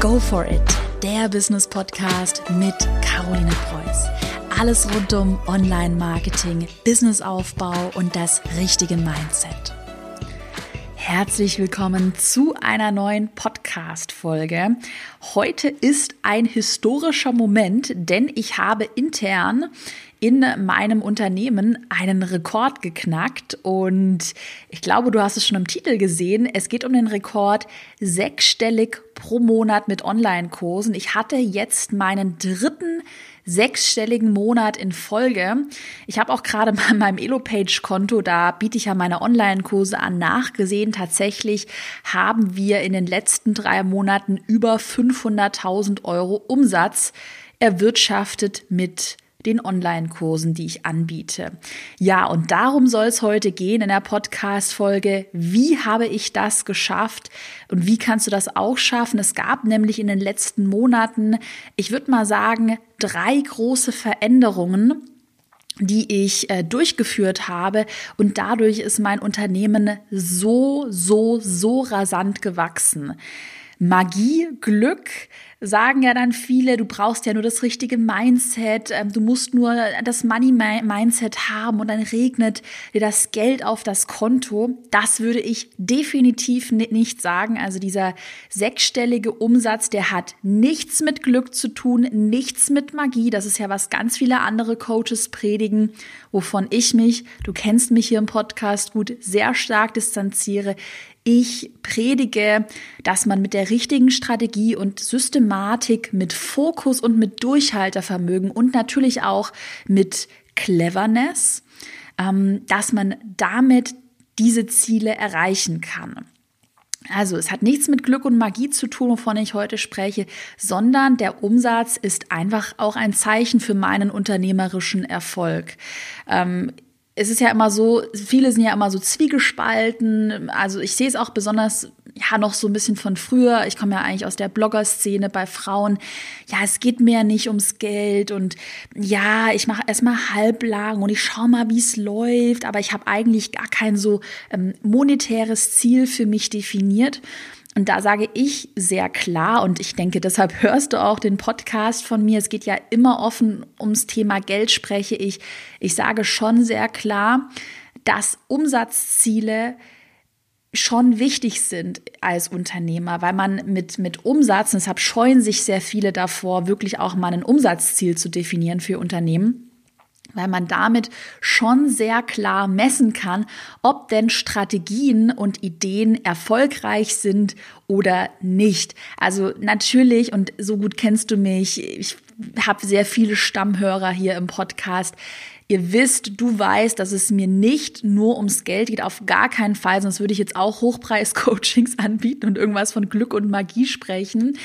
Go for it, der Business Podcast mit Caroline Preuß. Alles rund um Online-Marketing, Businessaufbau und das richtige Mindset. Herzlich willkommen zu einer neuen Podcast-Folge. Heute ist ein historischer Moment, denn ich habe intern in meinem Unternehmen einen Rekord geknackt und ich glaube, du hast es schon im Titel gesehen. Es geht um den Rekord sechsstellig pro Monat mit Online-Kursen. Ich hatte jetzt meinen dritten sechsstelligen Monat in Folge. Ich habe auch gerade bei meinem Elopage-Konto, da biete ich ja meine Online-Kurse an, nachgesehen. Tatsächlich haben wir in den letzten drei Monaten über 500.000 Euro Umsatz erwirtschaftet mit den Online-Kursen, die ich anbiete. Ja, und darum soll es heute gehen in der Podcast-Folge. Wie habe ich das geschafft und wie kannst du das auch schaffen? Es gab nämlich in den letzten Monaten, ich würde mal sagen, drei große Veränderungen, die ich äh, durchgeführt habe und dadurch ist mein Unternehmen so, so, so rasant gewachsen. Magie, Glück, sagen ja dann viele, du brauchst ja nur das richtige Mindset, ähm, du musst nur das Money-Mindset haben und dann regnet dir das Geld auf das Konto. Das würde ich definitiv nicht sagen. Also dieser sechsstellige Umsatz, der hat nichts mit Glück zu tun, nichts mit Magie. Das ist ja, was ganz viele andere Coaches predigen, wovon ich mich, du kennst mich hier im Podcast gut, sehr stark distanziere. Ich predige, dass man mit der richtigen Strategie und Systematik, mit Fokus und mit Durchhaltervermögen und natürlich auch mit Cleverness, ähm, dass man damit diese Ziele erreichen kann. Also es hat nichts mit Glück und Magie zu tun, wovon ich heute spreche, sondern der Umsatz ist einfach auch ein Zeichen für meinen unternehmerischen Erfolg. Ähm, es ist ja immer so, viele sind ja immer so zwiegespalten. Also ich sehe es auch besonders ja noch so ein bisschen von früher. Ich komme ja eigentlich aus der Blogger-Szene bei Frauen. Ja, es geht mir nicht ums Geld und ja, ich mache erstmal halblang und ich schaue mal, wie es läuft, aber ich habe eigentlich gar kein so ähm, monetäres Ziel für mich definiert. Und da sage ich sehr klar, und ich denke, deshalb hörst du auch den Podcast von mir. Es geht ja immer offen ums Thema Geld, spreche ich. Ich sage schon sehr klar, dass Umsatzziele schon wichtig sind als Unternehmer, weil man mit, mit Umsatz, deshalb scheuen sich sehr viele davor, wirklich auch mal ein Umsatzziel zu definieren für Unternehmen weil man damit schon sehr klar messen kann, ob denn Strategien und Ideen erfolgreich sind oder nicht. Also natürlich, und so gut kennst du mich, ich habe sehr viele Stammhörer hier im Podcast. Ihr wisst, du weißt, dass es mir nicht nur ums Geld geht, auf gar keinen Fall, sonst würde ich jetzt auch Hochpreis-Coachings anbieten und irgendwas von Glück und Magie sprechen.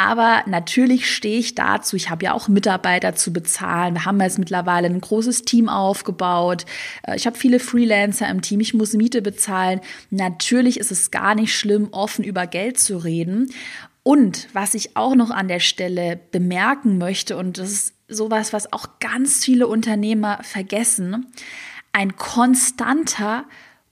Aber natürlich stehe ich dazu. Ich habe ja auch Mitarbeiter zu bezahlen. Wir haben jetzt mittlerweile ein großes Team aufgebaut. Äh, ich habe viele Freelancer im Team. Ich muss Miete bezahlen. Natürlich ist es gar nicht schlimm, offen über Geld zu reden. Und was ich auch noch an der Stelle bemerken möchte, und das ist sowas, was auch ganz viele Unternehmer vergessen, ein konstanter,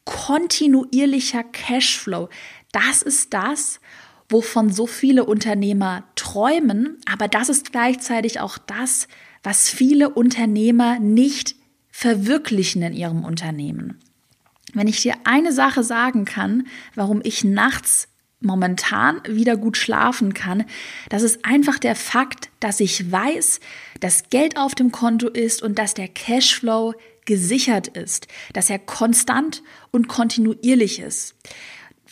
kontinuierlicher Cashflow. Das ist das, wovon so viele Unternehmer träumen, aber das ist gleichzeitig auch das, was viele Unternehmer nicht verwirklichen in ihrem Unternehmen. Wenn ich dir eine Sache sagen kann, warum ich nachts momentan wieder gut schlafen kann, das ist einfach der Fakt, dass ich weiß, dass Geld auf dem Konto ist und dass der Cashflow gesichert ist, dass er konstant und kontinuierlich ist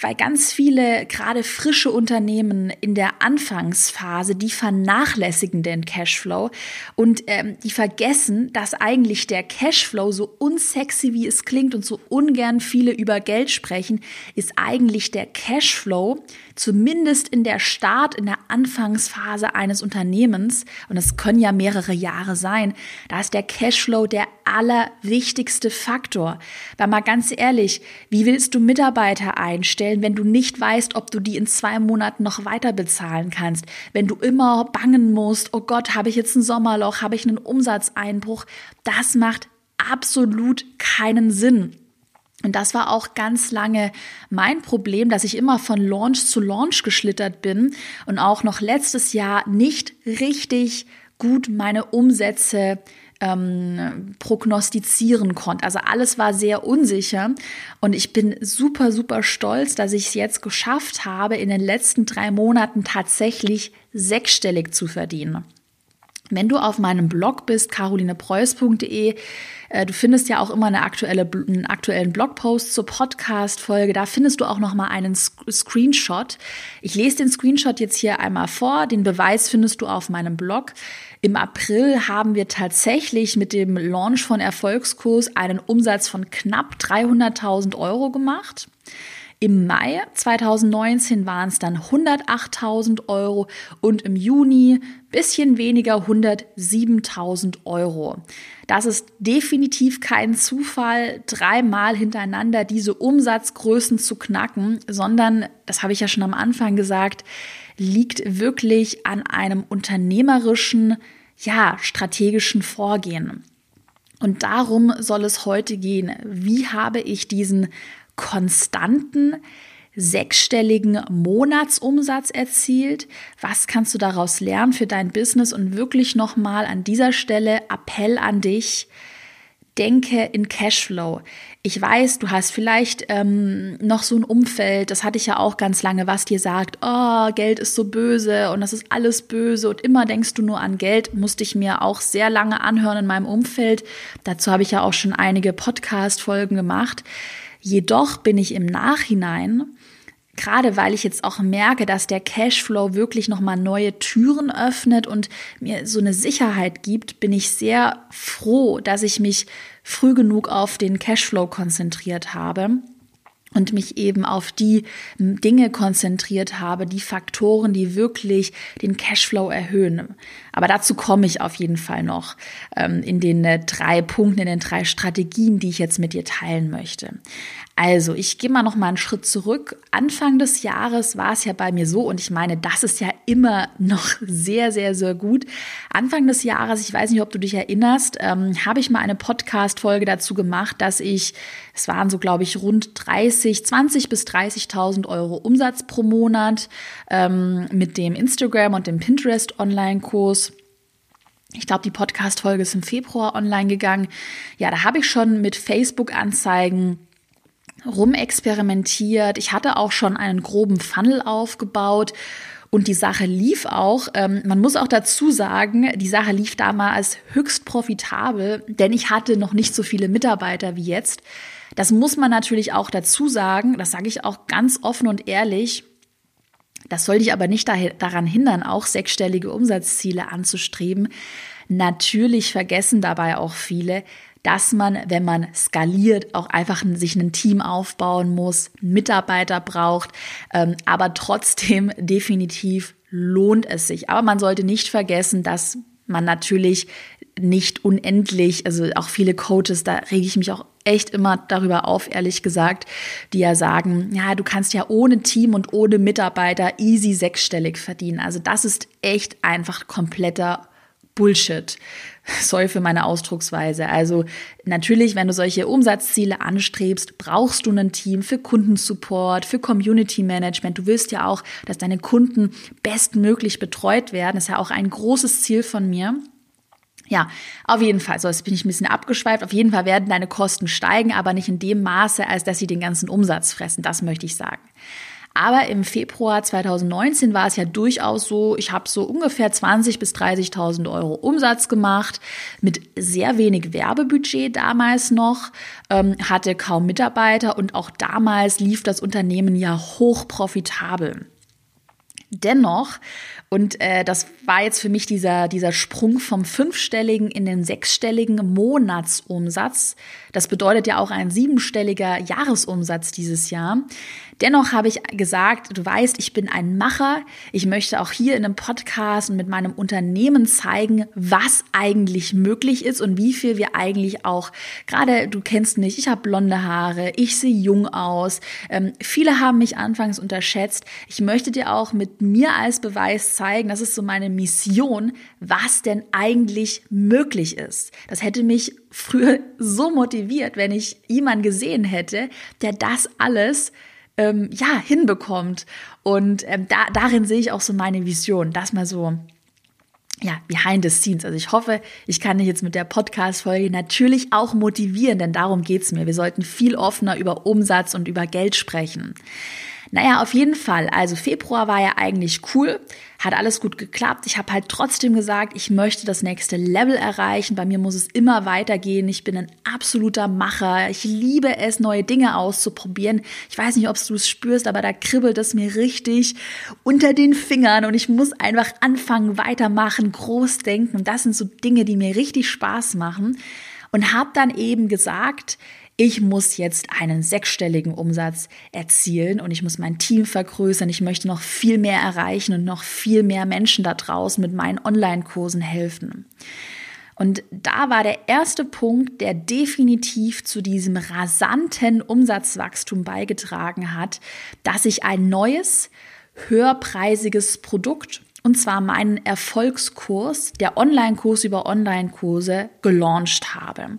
weil ganz viele gerade frische Unternehmen in der Anfangsphase, die vernachlässigen den Cashflow und ähm, die vergessen, dass eigentlich der Cashflow so unsexy wie es klingt und so ungern viele über Geld sprechen, ist eigentlich der Cashflow zumindest in der Start, in der Anfangsphase eines Unternehmens, und es können ja mehrere Jahre sein, da ist der Cashflow der allerwichtigste Faktor. Weil mal ganz ehrlich, wie willst du Mitarbeiter einstellen, wenn du nicht weißt, ob du die in zwei Monaten noch weiter bezahlen kannst? Wenn du immer bangen musst, oh Gott, habe ich jetzt ein Sommerloch, habe ich einen Umsatzeinbruch? Das macht absolut keinen Sinn. Und das war auch ganz lange mein Problem, dass ich immer von Launch zu Launch geschlittert bin und auch noch letztes Jahr nicht richtig gut meine Umsätze ähm, prognostizieren konnte. Also alles war sehr unsicher und ich bin super, super stolz, dass ich es jetzt geschafft habe, in den letzten drei Monaten tatsächlich sechsstellig zu verdienen. Wenn du auf meinem Blog bist, carolinepreuß.de, äh, du findest ja auch immer eine aktuelle, einen aktuellen Blogpost zur Podcast-Folge. Da findest du auch noch mal einen Screenshot. Ich lese den Screenshot jetzt hier einmal vor. Den Beweis findest du auf meinem Blog. Im April haben wir tatsächlich mit dem Launch von Erfolgskurs einen Umsatz von knapp 300.000 Euro gemacht. Im Mai 2019 waren es dann 108.000 Euro und im Juni bisschen weniger 107.000 Euro. Das ist definitiv kein Zufall, dreimal hintereinander diese Umsatzgrößen zu knacken, sondern, das habe ich ja schon am Anfang gesagt, liegt wirklich an einem unternehmerischen, ja, strategischen Vorgehen. Und darum soll es heute gehen. Wie habe ich diesen konstanten sechsstelligen Monatsumsatz erzielt. Was kannst du daraus lernen für dein Business? Und wirklich nochmal an dieser Stelle Appell an dich. Denke in Cashflow. Ich weiß, du hast vielleicht ähm, noch so ein Umfeld, das hatte ich ja auch ganz lange, was dir sagt, oh, Geld ist so böse und das ist alles böse und immer denkst du nur an Geld, musste ich mir auch sehr lange anhören in meinem Umfeld. Dazu habe ich ja auch schon einige Podcast-Folgen gemacht. Jedoch bin ich im Nachhinein, gerade weil ich jetzt auch merke, dass der Cashflow wirklich nochmal neue Türen öffnet und mir so eine Sicherheit gibt, bin ich sehr froh, dass ich mich früh genug auf den Cashflow konzentriert habe und mich eben auf die Dinge konzentriert habe, die Faktoren, die wirklich den Cashflow erhöhen. Aber dazu komme ich auf jeden Fall noch ähm, in den äh, drei Punkten, in den drei Strategien, die ich jetzt mit dir teilen möchte. Also, ich gehe mal noch mal einen Schritt zurück. Anfang des Jahres war es ja bei mir so, und ich meine, das ist ja immer noch sehr, sehr, sehr gut. Anfang des Jahres, ich weiß nicht, ob du dich erinnerst, ähm, habe ich mal eine Podcast-Folge dazu gemacht, dass ich, es waren so, glaube ich, rund 30, 20 bis 30.000 Euro Umsatz pro Monat ähm, mit dem Instagram und dem Pinterest Online-Kurs. Ich glaube, die Podcast-Folge ist im Februar online gegangen. Ja, da habe ich schon mit Facebook-Anzeigen rumexperimentiert. Ich hatte auch schon einen groben Funnel aufgebaut. Und die Sache lief auch, ähm, man muss auch dazu sagen, die Sache lief damals höchst profitabel, denn ich hatte noch nicht so viele Mitarbeiter wie jetzt. Das muss man natürlich auch dazu sagen, das sage ich auch ganz offen und ehrlich. Das soll dich aber nicht daran hindern, auch sechsstellige Umsatzziele anzustreben. Natürlich vergessen dabei auch viele, dass man, wenn man skaliert, auch einfach sich ein Team aufbauen muss, Mitarbeiter braucht, ähm, aber trotzdem definitiv lohnt es sich. Aber man sollte nicht vergessen, dass man natürlich nicht unendlich, also auch viele Coaches, da rege ich mich auch echt immer darüber auf, ehrlich gesagt, die ja sagen, ja, du kannst ja ohne Team und ohne Mitarbeiter easy sechsstellig verdienen. Also das ist echt einfach kompletter Bullshit. Sorry für meine Ausdrucksweise. Also natürlich, wenn du solche Umsatzziele anstrebst, brauchst du ein Team für Kundensupport, für Community Management. Du willst ja auch, dass deine Kunden bestmöglich betreut werden. Das ist ja auch ein großes Ziel von mir. Ja, auf jeden Fall. So, jetzt bin ich ein bisschen abgeschweift. Auf jeden Fall werden deine Kosten steigen, aber nicht in dem Maße, als dass sie den ganzen Umsatz fressen. Das möchte ich sagen. Aber im Februar 2019 war es ja durchaus so, ich habe so ungefähr 20.000 bis 30.000 Euro Umsatz gemacht, mit sehr wenig Werbebudget damals noch, ähm, hatte kaum Mitarbeiter und auch damals lief das Unternehmen ja hoch profitabel. Dennoch, und äh, das war jetzt für mich dieser, dieser Sprung vom fünfstelligen in den sechsstelligen Monatsumsatz, das bedeutet ja auch ein siebenstelliger Jahresumsatz dieses Jahr. Dennoch habe ich gesagt, du weißt, ich bin ein Macher. Ich möchte auch hier in einem Podcast und mit meinem Unternehmen zeigen, was eigentlich möglich ist und wie viel wir eigentlich auch, gerade du kennst mich, ich habe blonde Haare, ich sehe jung aus. Ähm, viele haben mich anfangs unterschätzt. Ich möchte dir auch mit mir als Beweis zeigen, das ist so meine Mission, was denn eigentlich möglich ist. Das hätte mich früher so motiviert, wenn ich jemanden gesehen hätte, der das alles ähm, ja hinbekommt. Und ähm, da, darin sehe ich auch so meine Vision, das mal so ja, behind the scenes. Also ich hoffe, ich kann dich jetzt mit der Podcast-Folge natürlich auch motivieren, denn darum geht's mir. Wir sollten viel offener über Umsatz und über Geld sprechen. Naja, auf jeden Fall. Also Februar war ja eigentlich cool, hat alles gut geklappt. Ich habe halt trotzdem gesagt, ich möchte das nächste Level erreichen. Bei mir muss es immer weitergehen. Ich bin ein absoluter Macher. Ich liebe es, neue Dinge auszuprobieren. Ich weiß nicht, ob du es spürst, aber da kribbelt es mir richtig unter den Fingern und ich muss einfach anfangen, weitermachen, groß denken. Das sind so Dinge, die mir richtig Spaß machen. Und habe dann eben gesagt, ich muss jetzt einen sechsstelligen Umsatz erzielen und ich muss mein Team vergrößern. Ich möchte noch viel mehr erreichen und noch viel mehr Menschen da draußen mit meinen Online-Kursen helfen. Und da war der erste Punkt, der definitiv zu diesem rasanten Umsatzwachstum beigetragen hat, dass ich ein neues, höherpreisiges Produkt und zwar meinen Erfolgskurs, der Online-Kurs über Online-Kurse, gelauncht habe.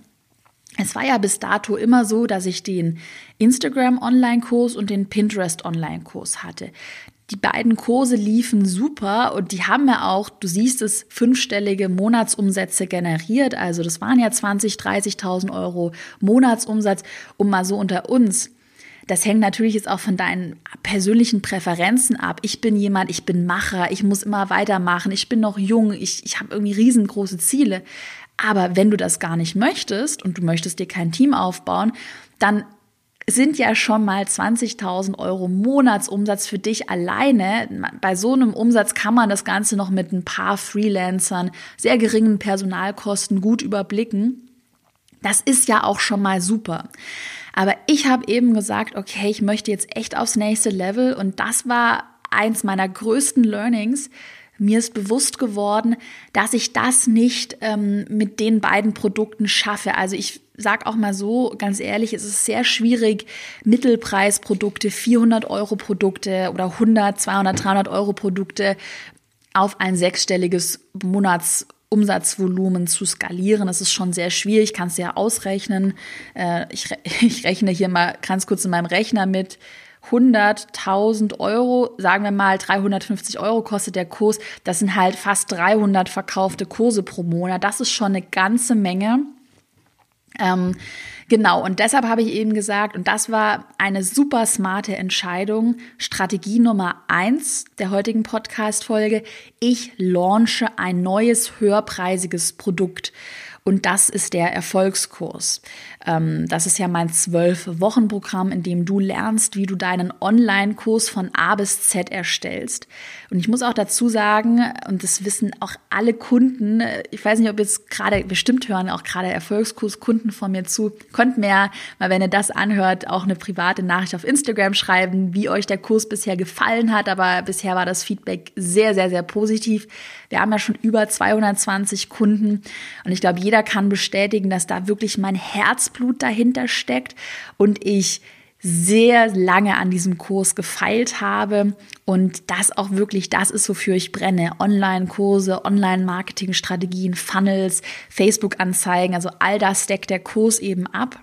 Es war ja bis dato immer so, dass ich den Instagram Online-Kurs und den Pinterest Online-Kurs hatte. Die beiden Kurse liefen super und die haben ja auch, du siehst es, fünfstellige Monatsumsätze generiert. Also das waren ja 20, 30.000 Euro Monatsumsatz, um mal so unter uns. Das hängt natürlich jetzt auch von deinen persönlichen Präferenzen ab. Ich bin jemand, ich bin Macher, ich muss immer weitermachen, ich bin noch jung, ich, ich habe irgendwie riesengroße Ziele. Aber wenn du das gar nicht möchtest und du möchtest dir kein Team aufbauen, dann sind ja schon mal 20.000 Euro Monatsumsatz für dich alleine. Bei so einem Umsatz kann man das Ganze noch mit ein paar Freelancern, sehr geringen Personalkosten gut überblicken. Das ist ja auch schon mal super. Aber ich habe eben gesagt, okay, ich möchte jetzt echt aufs nächste Level und das war eins meiner größten Learnings, mir ist bewusst geworden, dass ich das nicht ähm, mit den beiden Produkten schaffe. Also ich sag auch mal so, ganz ehrlich, es ist sehr schwierig, Mittelpreisprodukte, 400 Euro Produkte oder 100, 200, 300 Euro Produkte auf ein sechsstelliges Monatsumsatzvolumen zu skalieren. Das ist schon sehr schwierig, kannst du ja ausrechnen. Äh, ich rechne hier mal ganz kurz in meinem Rechner mit 100.000 Euro, sagen wir mal 350 Euro kostet der Kurs, das sind halt fast 300 verkaufte Kurse pro Monat. Das ist schon eine ganze Menge. Ähm, genau, und deshalb habe ich eben gesagt, und das war eine super smarte Entscheidung, Strategie Nummer eins der heutigen Podcast-Folge, ich launche ein neues höherpreisiges Produkt. Und das ist der Erfolgskurs. Ähm, das ist ja mein Zwölf-Wochen-Programm, in dem du lernst, wie du deinen Online-Kurs von A bis Z erstellst. Und ich muss auch dazu sagen, und das wissen auch alle Kunden, ich weiß nicht, ob jetzt gerade, bestimmt hören auch gerade Erfolgskurskunden von mir zu, könnt mir mal, wenn ihr das anhört, auch eine private Nachricht auf Instagram schreiben, wie euch der Kurs bisher gefallen hat. Aber bisher war das Feedback sehr, sehr, sehr positiv. Wir haben ja schon über 220 Kunden und ich glaube, jeder kann bestätigen, dass da wirklich mein Herzblut dahinter steckt und ich sehr lange an diesem Kurs gefeilt habe und das auch wirklich das ist, wofür ich brenne. Online-Kurse, Online-Marketing-Strategien, Funnels, Facebook-Anzeigen, also all das deckt der Kurs eben ab.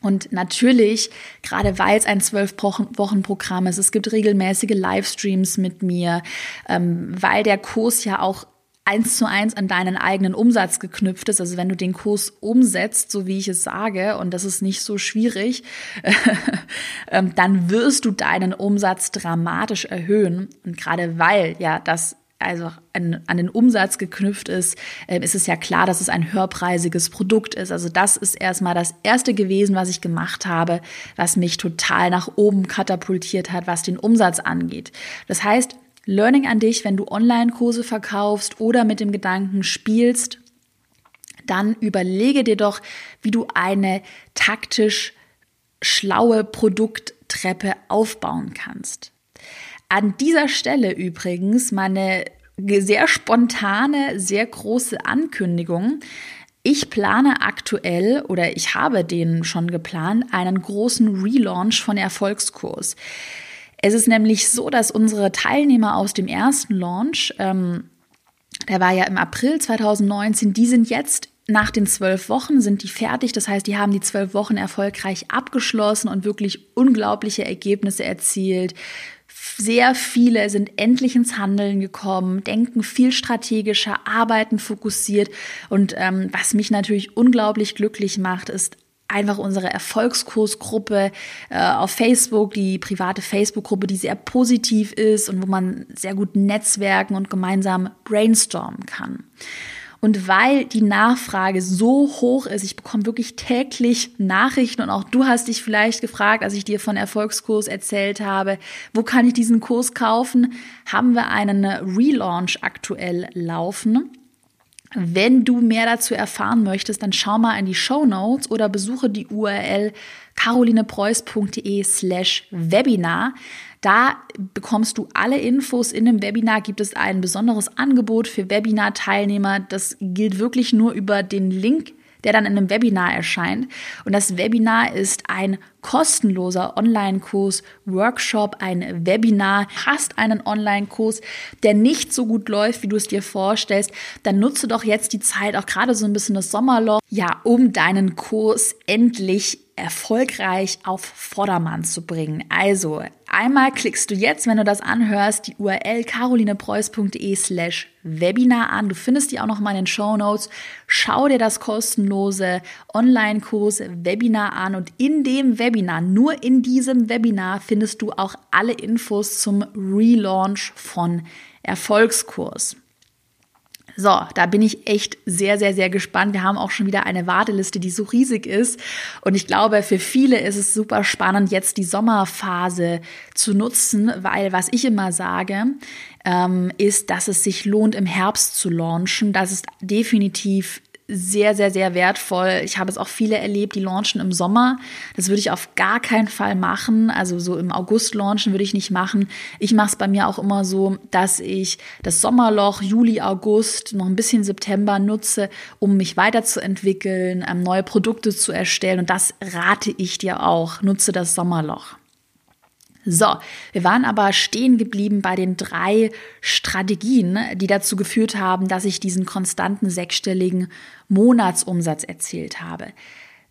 Und natürlich, gerade weil es ein zwölf Wochen Programm ist, es gibt regelmäßige Livestreams mit mir, ähm, weil der Kurs ja auch eins zu eins an deinen eigenen Umsatz geknüpft ist. Also wenn du den Kurs umsetzt, so wie ich es sage, und das ist nicht so schwierig, ähm, dann wirst du deinen Umsatz dramatisch erhöhen. Und gerade weil ja das also an, an den Umsatz geknüpft ist, äh, ist es ja klar, dass es ein höherpreisiges Produkt ist. Also das ist erstmal das erste gewesen, was ich gemacht habe, was mich total nach oben katapultiert hat, was den Umsatz angeht. Das heißt, Learning an dich, wenn du Online-Kurse verkaufst oder mit dem Gedanken spielst, dann überlege dir doch, wie du eine taktisch schlaue Produkt Sales-Treppe aufbauen kannst. An dieser Stelle übrigens meine sehr spontane, sehr große Ankündigung. Ich plane aktuell oder ich habe den schon geplant, einen großen Relaunch von Erfolgskurs. Es ist nämlich so, dass unsere Teilnehmer aus dem ersten Launch, ähm, der war ja im April 2019, die sind jetzt nach den zwölf Wochen sind die fertig. Das heißt, die haben die zwölf Wochen erfolgreich abgeschlossen und wirklich unglaubliche Ergebnisse erzielt. Sehr viele sind endlich ins Handeln gekommen, denken viel strategischer, arbeiten fokussiert. Und ähm, was mich natürlich unglaublich glücklich macht, ist einfach unsere Erfolgskursgruppe äh, auf Facebook, die private Facebook-Gruppe, die sehr positiv ist und wo man sehr gut netzwerken und gemeinsam brainstormen kann. Und weil die Nachfrage so hoch ist, ich bekomme wirklich täglich Nachrichten und auch du hast dich vielleicht gefragt, als ich dir von Erfolgskurs erzählt habe, wo kann ich diesen Kurs kaufen, haben wir einen Relaunch aktuell laufen. Wenn du mehr dazu erfahren möchtest, dann schau mal in die Show Notes oder besuche die URL carolinepreuß.de slash Webinar. Da bekommst du alle Infos. In dem Webinar gibt es ein besonderes Angebot für Webinar-Teilnehmer. Das gilt wirklich nur über den Link der dann in einem Webinar erscheint. Und das Webinar ist ein kostenloser Online-Kurs, Workshop, ein Webinar. Hast einen Online-Kurs, der nicht so gut läuft, wie du es dir vorstellst, dann nutze doch jetzt die Zeit, auch gerade so ein bisschen das Sommerloch, ja, um deinen Kurs endlich erfolgreich auf Vordermann zu bringen. Also einmal klickst du jetzt, wenn du das anhörst, die URL carolinepreuß.de slash Webinar an. Du findest die auch noch mal in den Show Notes. Schau dir das kostenlose Online-Kurs Webinar an und in dem Webinar, nur in diesem Webinar findest du auch alle Infos zum Relaunch von Erfolgskurs. So, da bin ich echt sehr, sehr, sehr gespannt. Wir haben auch schon wieder eine Warteliste, die so riesig ist. Und ich glaube, für viele ist es super spannend, jetzt die Sommerphase zu nutzen, weil was ich immer sage, ähm, ist, dass es sich lohnt, im Herbst zu launchen. Das ist definitiv sehr, sehr, sehr wertvoll. Ich habe es auch viele erlebt, die launchen im Sommer. Das würde ich auf gar keinen Fall machen. Also so im August launchen würde ich nicht machen. Ich mache es bei mir auch immer so, dass ich das Sommerloch Juli, August, noch ein bisschen September nutze, um mich weiterzuentwickeln, ähm, neue Produkte zu erstellen. Und das rate ich dir auch. Nutze das Sommerloch. So, wir waren aber stehen geblieben bei den drei Strategien, die dazu geführt haben, dass ich diesen konstanten sechsstelligen Monatsumsatz erzielt habe.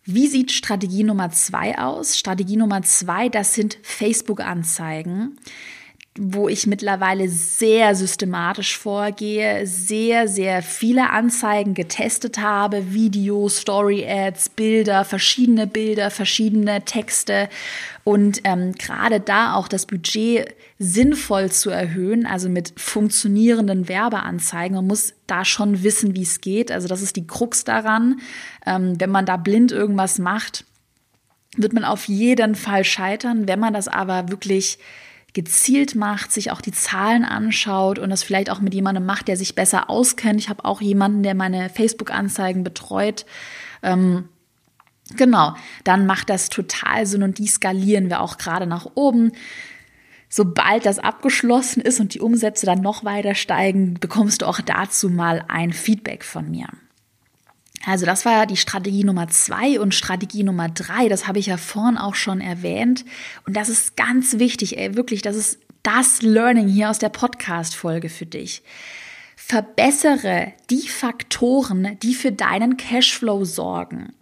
Wie sieht Strategie Nummer zwei aus? Strategie Nummer zwei, das sind Facebook-Anzeigen wo ich mittlerweile sehr systematisch vorgehe, sehr, sehr viele Anzeigen getestet habe, Videos, Story-Ads, Bilder, verschiedene Bilder, verschiedene Texte und ähm, gerade da auch das Budget sinnvoll zu erhöhen, also mit funktionierenden Werbeanzeigen. Man muss da schon wissen, wie es geht. Also das ist die Krux daran. Ähm, wenn man da blind irgendwas macht, wird man auf jeden Fall scheitern. Wenn man das aber wirklich gezielt macht, sich auch die Zahlen anschaut und das vielleicht auch mit jemandem macht, der sich besser auskennt. Ich habe auch jemanden, der meine Facebook-Anzeigen betreut. Ähm, genau, dann macht das total Sinn und die skalieren wir auch gerade nach oben. Sobald das abgeschlossen ist und die Umsätze dann noch weiter steigen, bekommst du auch dazu mal ein Feedback von mir. Also das war die Strategie Nummer zwei und Strategie Nummer drei, das habe ich ja vorhin auch schon erwähnt. Und das ist ganz wichtig, ey, wirklich, das ist das Learning hier aus der Podcast-Folge für dich. Verbessere die Faktoren, die für deinen Cashflow sorgen.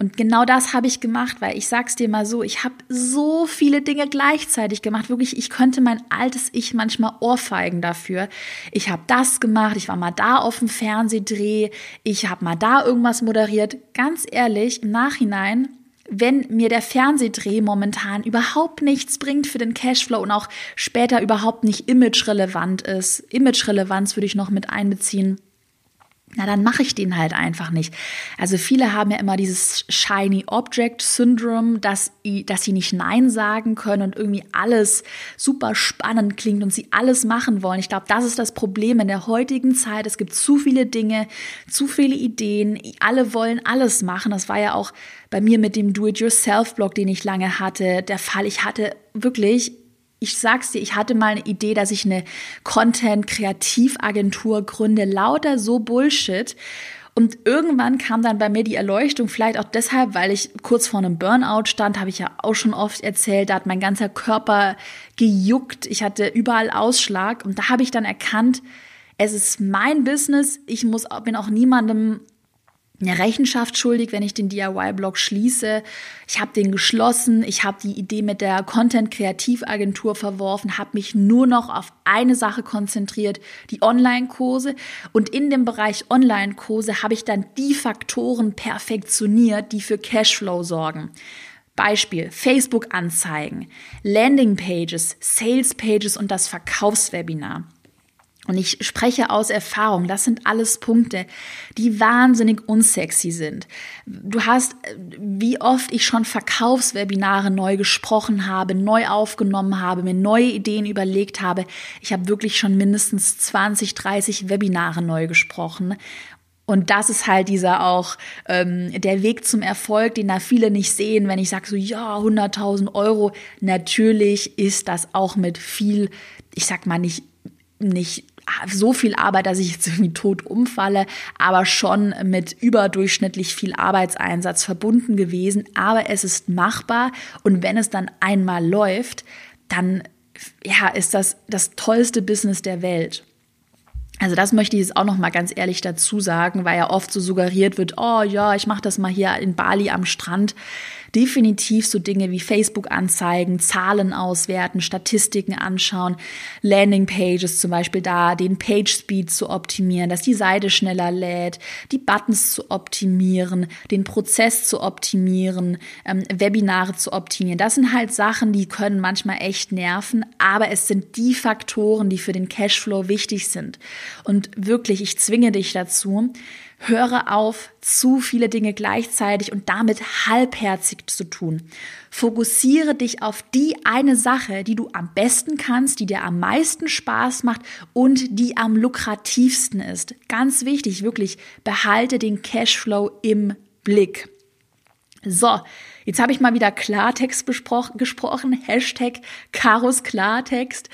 Und genau das habe ich gemacht, weil ich sag's dir mal so, ich habe so viele Dinge gleichzeitig gemacht. Wirklich, ich könnte mein altes Ich manchmal ohrfeigen dafür. Ich habe das gemacht, ich war mal da auf dem Fernsehdreh, ich habe mal da irgendwas moderiert. Ganz ehrlich, im Nachhinein wenn mir der Fernsehdreh momentan überhaupt nichts bringt für den Cashflow und auch später überhaupt nicht imagerelevant ist, Imagerelevanz würde ich noch mit einbeziehen, na dann mache ich den halt einfach nicht. Also viele haben ja immer dieses Shiny Object Syndrome, dass, dass sie nicht Nein sagen können und irgendwie alles super spannend klingt und sie alles machen wollen. Ich glaube, das ist das Problem in der heutigen Zeit. Es gibt zu viele Dinge, zu viele Ideen, alle wollen alles machen. Das war ja auch bei mir mit dem Do-it-yourself-Blog, den ich lange hatte, der Fall. Ich hatte wirklich ich sag's dir, ich hatte mal eine Idee, dass ich eine Content-Kreativagentur gründe, lauter so Bullshit. Und irgendwann kam dann bei mir die Erleuchtung, vielleicht auch deshalb, weil ich kurz vor einem Burnout stand, habe ich ja auch schon oft erzählt, da hat mein ganzer Körper gejuckt, ich hatte überall Ausschlag und da habe ich dann erkannt, es ist mein Business, ich muss, bin auch niemandem eine Rechenschaft schuldig, wenn ich den DIY-Blog schließe. Ich habe den geschlossen, ich habe die Idee mit der Content-Kreativagentur verworfen, habe mich nur noch auf eine Sache konzentriert, die Online-Kurse. Und in dem Bereich Online-Kurse habe ich dann die Faktoren perfektioniert, die für Cashflow sorgen. Beispiel Facebook-Anzeigen, Landing-Pages, Sales-Pages und das Verkaufswebinar. Und ich spreche aus Erfahrung, das sind alles Punkte, die wahnsinnig unsexy sind. Du hast, wie oft ich schon Verkaufswebinare neu gesprochen habe, neu aufgenommen habe, mir neue Ideen überlegt habe. Ich habe wirklich schon mindestens 20, 30 Webinare neu gesprochen. Und das ist halt dieser auch ähm, der Weg zum Erfolg, den da viele nicht sehen, wenn ich sage so, ja, 100.000 Euro. Natürlich ist das auch mit viel, ich sag mal nicht, nicht so viel Arbeit, dass ich jetzt irgendwie tot umfalle, aber schon mit überdurchschnittlich viel Arbeitseinsatz verbunden gewesen. Aber es ist machbar und wenn es dann einmal läuft, dann ja, ist das das tollste Business der Welt. Also das möchte ich jetzt auch noch mal ganz ehrlich dazu sagen, weil ja oft so suggeriert wird, oh ja, ich mache das mal hier in Bali am Strand definitiv so Dinge wie Facebook-Anzeigen, Zahlen auswerten, Statistiken anschauen, Landing-Pages zum Beispiel da, den Page-Speed zu optimieren, dass die Seite schneller lädt, die Buttons zu optimieren, den Prozess zu optimieren, ähm, Webinare zu optimieren. Das sind halt Sachen, die können manchmal echt nerven, aber es sind die Faktoren, die für den Cashflow wichtig sind. Und wirklich, ich zwinge dich dazu, Höre auf, zu viele Dinge gleichzeitig und damit halbherzig zu tun. Fokussiere dich auf die eine Sache, die du am besten kannst, die dir am meisten Spaß macht und die am lukrativsten ist. Ganz wichtig, wirklich, behalte den Cashflow im Blick. So, jetzt habe ich mal wieder Klartext gesprochen. Hashtag Karos Klartext.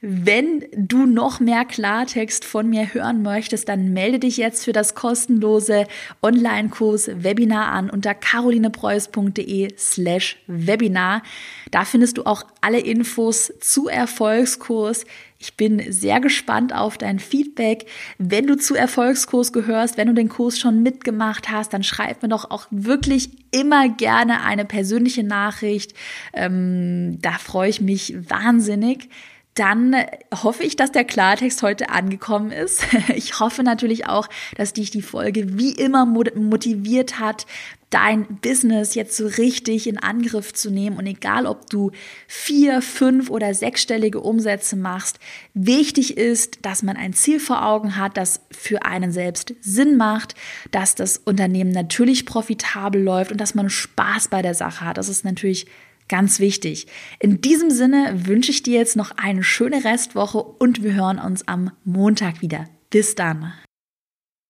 Wenn du noch mehr Klartext von mir hören möchtest, dann melde dich jetzt für das kostenlose Online-Kurs Webinar an unter carolinepreuß.de slash Webinar. Da findest du auch alle Infos zu Erfolgskurs. Ich bin sehr gespannt auf dein Feedback. Wenn du zu Erfolgskurs gehörst, wenn du den Kurs schon mitgemacht hast, dann schreib mir doch auch wirklich immer gerne eine persönliche Nachricht. Ähm, da freue ich mich wahnsinnig dann hoffe ich, dass der Klartext heute angekommen ist. Ich hoffe natürlich auch, dass dich die Folge wie immer motiviert hat, dein Business jetzt so richtig in Angriff zu nehmen. Und egal, ob du vier, fünf oder sechsstellige Umsätze machst, wichtig ist, dass man ein Ziel vor Augen hat, das für einen selbst Sinn macht, dass das Unternehmen natürlich profitabel läuft und dass man Spaß bei der Sache hat. Das ist natürlich Ganz wichtig. In diesem Sinne wünsche ich dir jetzt noch eine schöne Restwoche und wir hören uns am Montag wieder. Bis dann.